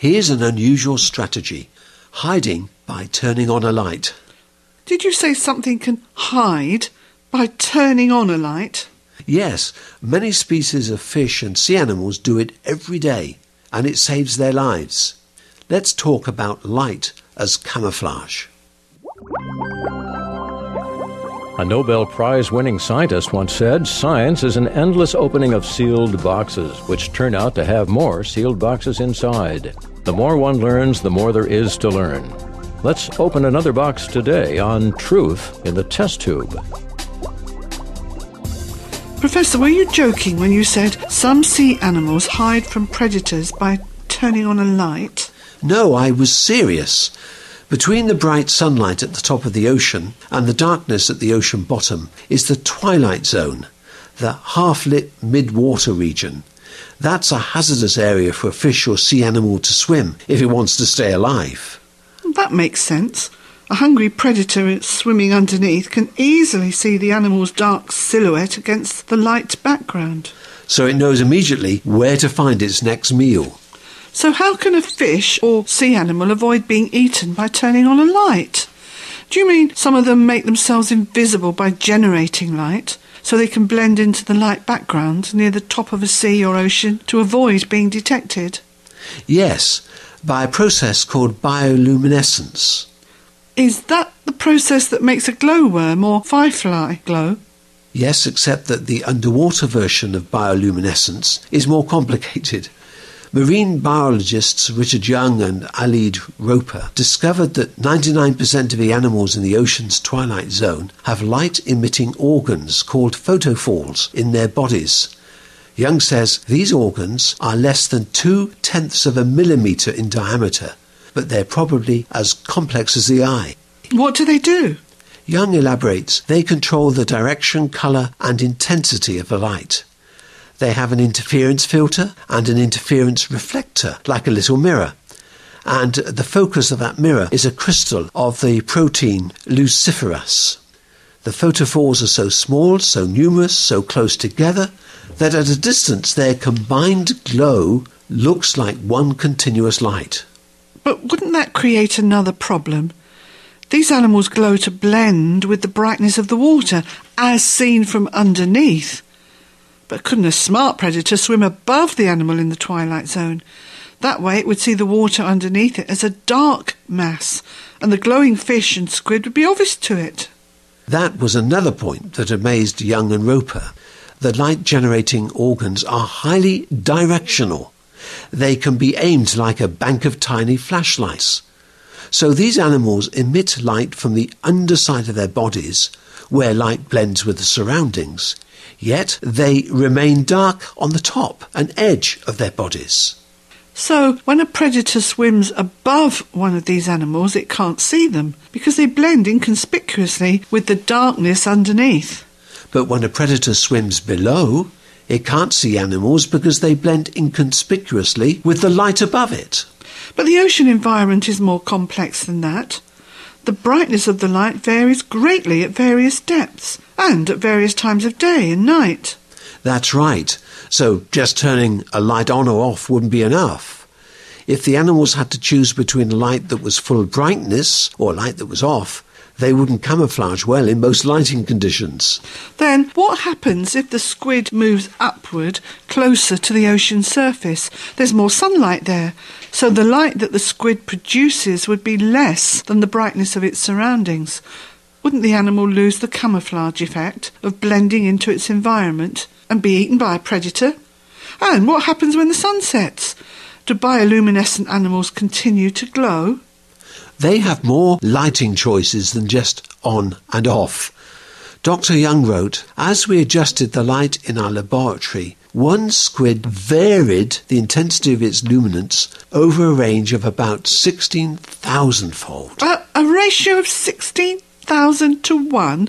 Here's an unusual strategy hiding by turning on a light. Did you say something can hide by turning on a light? Yes, many species of fish and sea animals do it every day, and it saves their lives. Let's talk about light as camouflage. A Nobel Prize winning scientist once said science is an endless opening of sealed boxes, which turn out to have more sealed boxes inside. The more one learns, the more there is to learn. Let's open another box today on truth in the test tube. Professor, were you joking when you said some sea animals hide from predators by turning on a light? No, I was serious. Between the bright sunlight at the top of the ocean and the darkness at the ocean bottom is the twilight zone, the half lit mid water region. That's a hazardous area for a fish or sea animal to swim if it wants to stay alive. That makes sense. A hungry predator swimming underneath can easily see the animal's dark silhouette against the light background. So it knows immediately where to find its next meal. So, how can a fish or sea animal avoid being eaten by turning on a light? Do you mean some of them make themselves invisible by generating light so they can blend into the light background near the top of a sea or ocean to avoid being detected? Yes, by a process called bioluminescence. Is that the process that makes a glowworm or firefly glow? Yes, except that the underwater version of bioluminescence is more complicated. Marine biologists Richard Young and Clyde Roper discovered that 99% of the animals in the ocean's twilight zone have light emitting organs called photophores in their bodies. Young says these organs are less than two tenths of a millimetre in diameter, but they're probably as complex as the eye. What do they do? Young elaborates they control the direction, colour, and intensity of the light. They have an interference filter and an interference reflector, like a little mirror. And the focus of that mirror is a crystal of the protein luciferase. The photophores are so small, so numerous, so close together, that at a distance their combined glow looks like one continuous light. But wouldn't that create another problem? These animals glow to blend with the brightness of the water, as seen from underneath. But couldn't a smart predator swim above the animal in the twilight zone? That way it would see the water underneath it as a dark mass, and the glowing fish and squid would be obvious to it. That was another point that amazed Young and Roper. The light generating organs are highly directional. They can be aimed like a bank of tiny flashlights. So these animals emit light from the underside of their bodies, where light blends with the surroundings, yet they remain dark on the top and edge of their bodies. So, when a predator swims above one of these animals, it can't see them because they blend inconspicuously with the darkness underneath. But when a predator swims below, it can't see animals because they blend inconspicuously with the light above it. But the ocean environment is more complex than that. The brightness of the light varies greatly at various depths and at various times of day and night. That's right. So just turning a light on or off wouldn't be enough. If the animals had to choose between light that was full brightness or light that was off, they wouldn't camouflage well in most lighting conditions. Then what happens if the squid moves upward closer to the ocean surface? There's more sunlight there, so the light that the squid produces would be less than the brightness of its surroundings. Wouldn't the animal lose the camouflage effect of blending into its environment and be eaten by a predator? And what happens when the sun sets? Do bioluminescent animals continue to glow? They have more lighting choices than just on and off. Dr. Young wrote, As we adjusted the light in our laboratory, one squid varied the intensity of its luminance over a range of about 16,000 fold. A, a ratio of 16,000 to 1?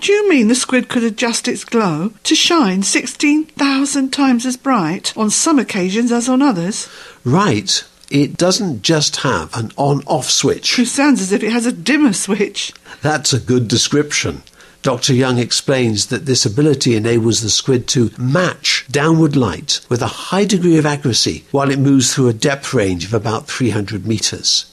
Do you mean the squid could adjust its glow to shine 16,000 times as bright on some occasions as on others? Right. It doesn't just have an on off switch. It sounds as if it has a dimmer switch. That's a good description. Dr. Young explains that this ability enables the squid to match downward light with a high degree of accuracy while it moves through a depth range of about 300 meters.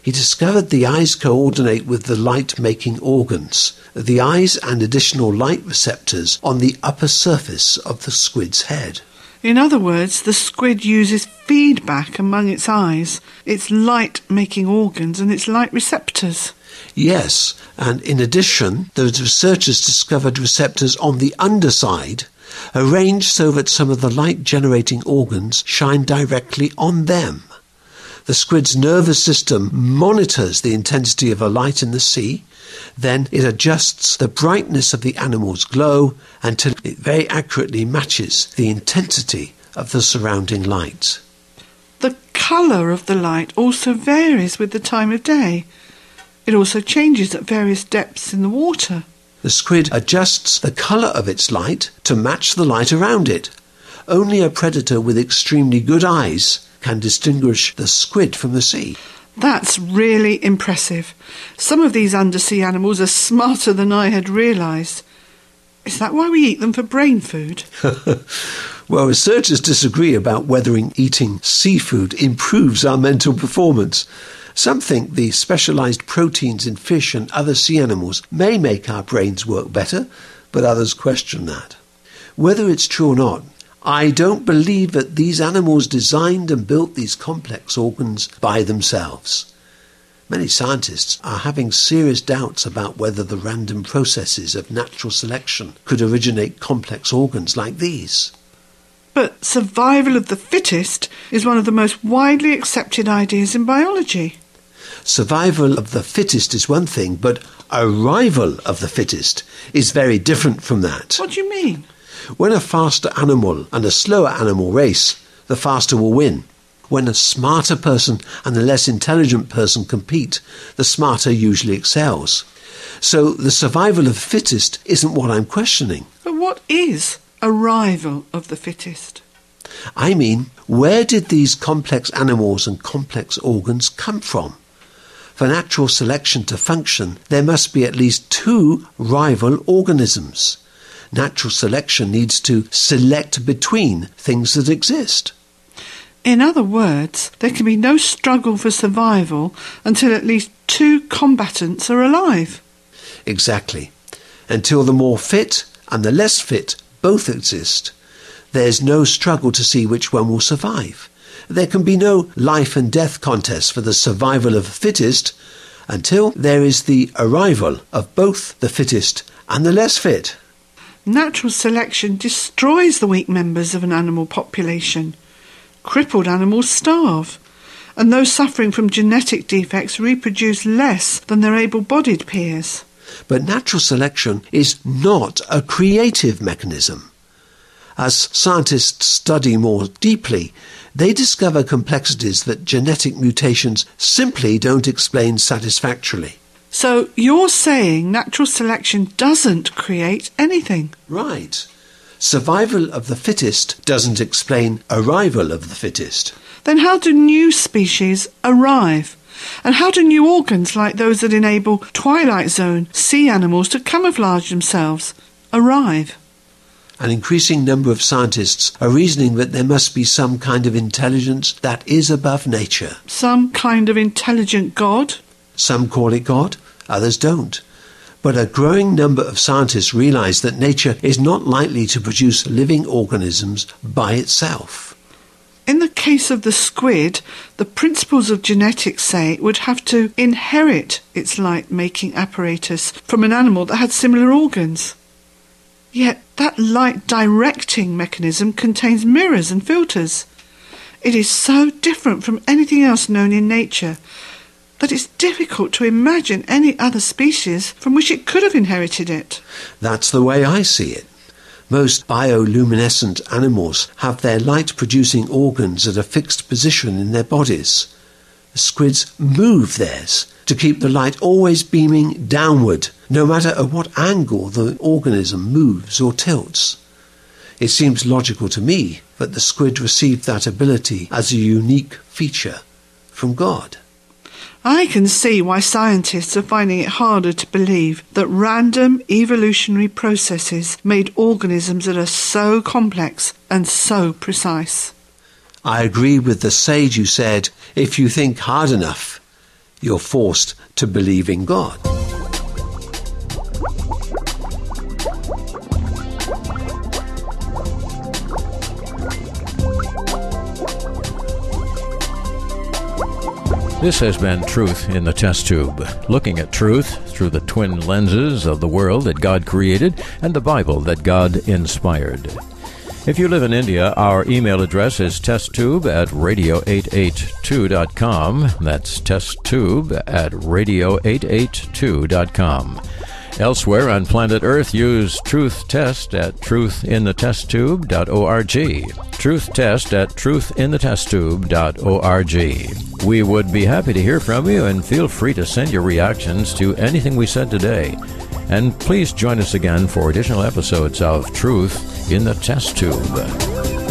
He discovered the eyes coordinate with the light making organs, the eyes and additional light receptors on the upper surface of the squid's head. In other words, the squid uses feedback among its eyes, its light making organs, and its light receptors. Yes, and in addition, those researchers discovered receptors on the underside, arranged so that some of the light generating organs shine directly on them. The squid's nervous system monitors the intensity of a light in the sea, then it adjusts the brightness of the animal's glow until it very accurately matches the intensity of the surrounding light. The colour of the light also varies with the time of day. It also changes at various depths in the water. The squid adjusts the colour of its light to match the light around it. Only a predator with extremely good eyes can distinguish the squid from the sea. That's really impressive. Some of these undersea animals are smarter than I had realised. Is that why we eat them for brain food? well, researchers disagree about whether eating seafood improves our mental performance. Some think the specialized proteins in fish and other sea animals may make our brains work better, but others question that. Whether it's true or not, I don't believe that these animals designed and built these complex organs by themselves. Many scientists are having serious doubts about whether the random processes of natural selection could originate complex organs like these. But survival of the fittest is one of the most widely accepted ideas in biology. Survival of the fittest is one thing, but arrival of the fittest is very different from that. What do you mean? When a faster animal and a slower animal race, the faster will win. When a smarter person and a less intelligent person compete, the smarter usually excels. So the survival of the fittest isn't what I'm questioning. But what is arrival of the fittest? I mean, where did these complex animals and complex organs come from? For natural selection to function, there must be at least two rival organisms. Natural selection needs to select between things that exist. In other words, there can be no struggle for survival until at least two combatants are alive. Exactly. Until the more fit and the less fit both exist, there's no struggle to see which one will survive. There can be no life and death contest for the survival of the fittest until there is the arrival of both the fittest and the less fit. Natural selection destroys the weak members of an animal population. Crippled animals starve, and those suffering from genetic defects reproduce less than their able bodied peers. But natural selection is not a creative mechanism. As scientists study more deeply, they discover complexities that genetic mutations simply don't explain satisfactorily. So you're saying natural selection doesn't create anything? Right. Survival of the fittest doesn't explain arrival of the fittest. Then how do new species arrive? And how do new organs like those that enable twilight zone sea animals to camouflage themselves arrive? An increasing number of scientists are reasoning that there must be some kind of intelligence that is above nature. Some kind of intelligent God? Some call it God, others don't. But a growing number of scientists realize that nature is not likely to produce living organisms by itself. In the case of the squid, the principles of genetics say it would have to inherit its light making apparatus from an animal that had similar organs. Yet that light directing mechanism contains mirrors and filters. It is so different from anything else known in nature that it's difficult to imagine any other species from which it could have inherited it. That's the way I see it. Most bioluminescent animals have their light producing organs at a fixed position in their bodies. The squids move theirs to keep the light always beaming downward, no matter at what angle the organism moves or tilts. It seems logical to me that the squid received that ability as a unique feature from God. I can see why scientists are finding it harder to believe that random evolutionary processes made organisms that are so complex and so precise. I agree with the sage who said, if you think hard enough, you're forced to believe in God. This has been Truth in the Test Tube, looking at truth through the twin lenses of the world that God created and the Bible that God inspired. If you live in India, our email address is testtube at radio882.com. That's testtube at radio882.com. Elsewhere on planet Earth, use Truth Test at truthinthetesttube.org. Truth Test at truthinthetesttube.org. We would be happy to hear from you and feel free to send your reactions to anything we said today. And please join us again for additional episodes of Truth in the Test Tube.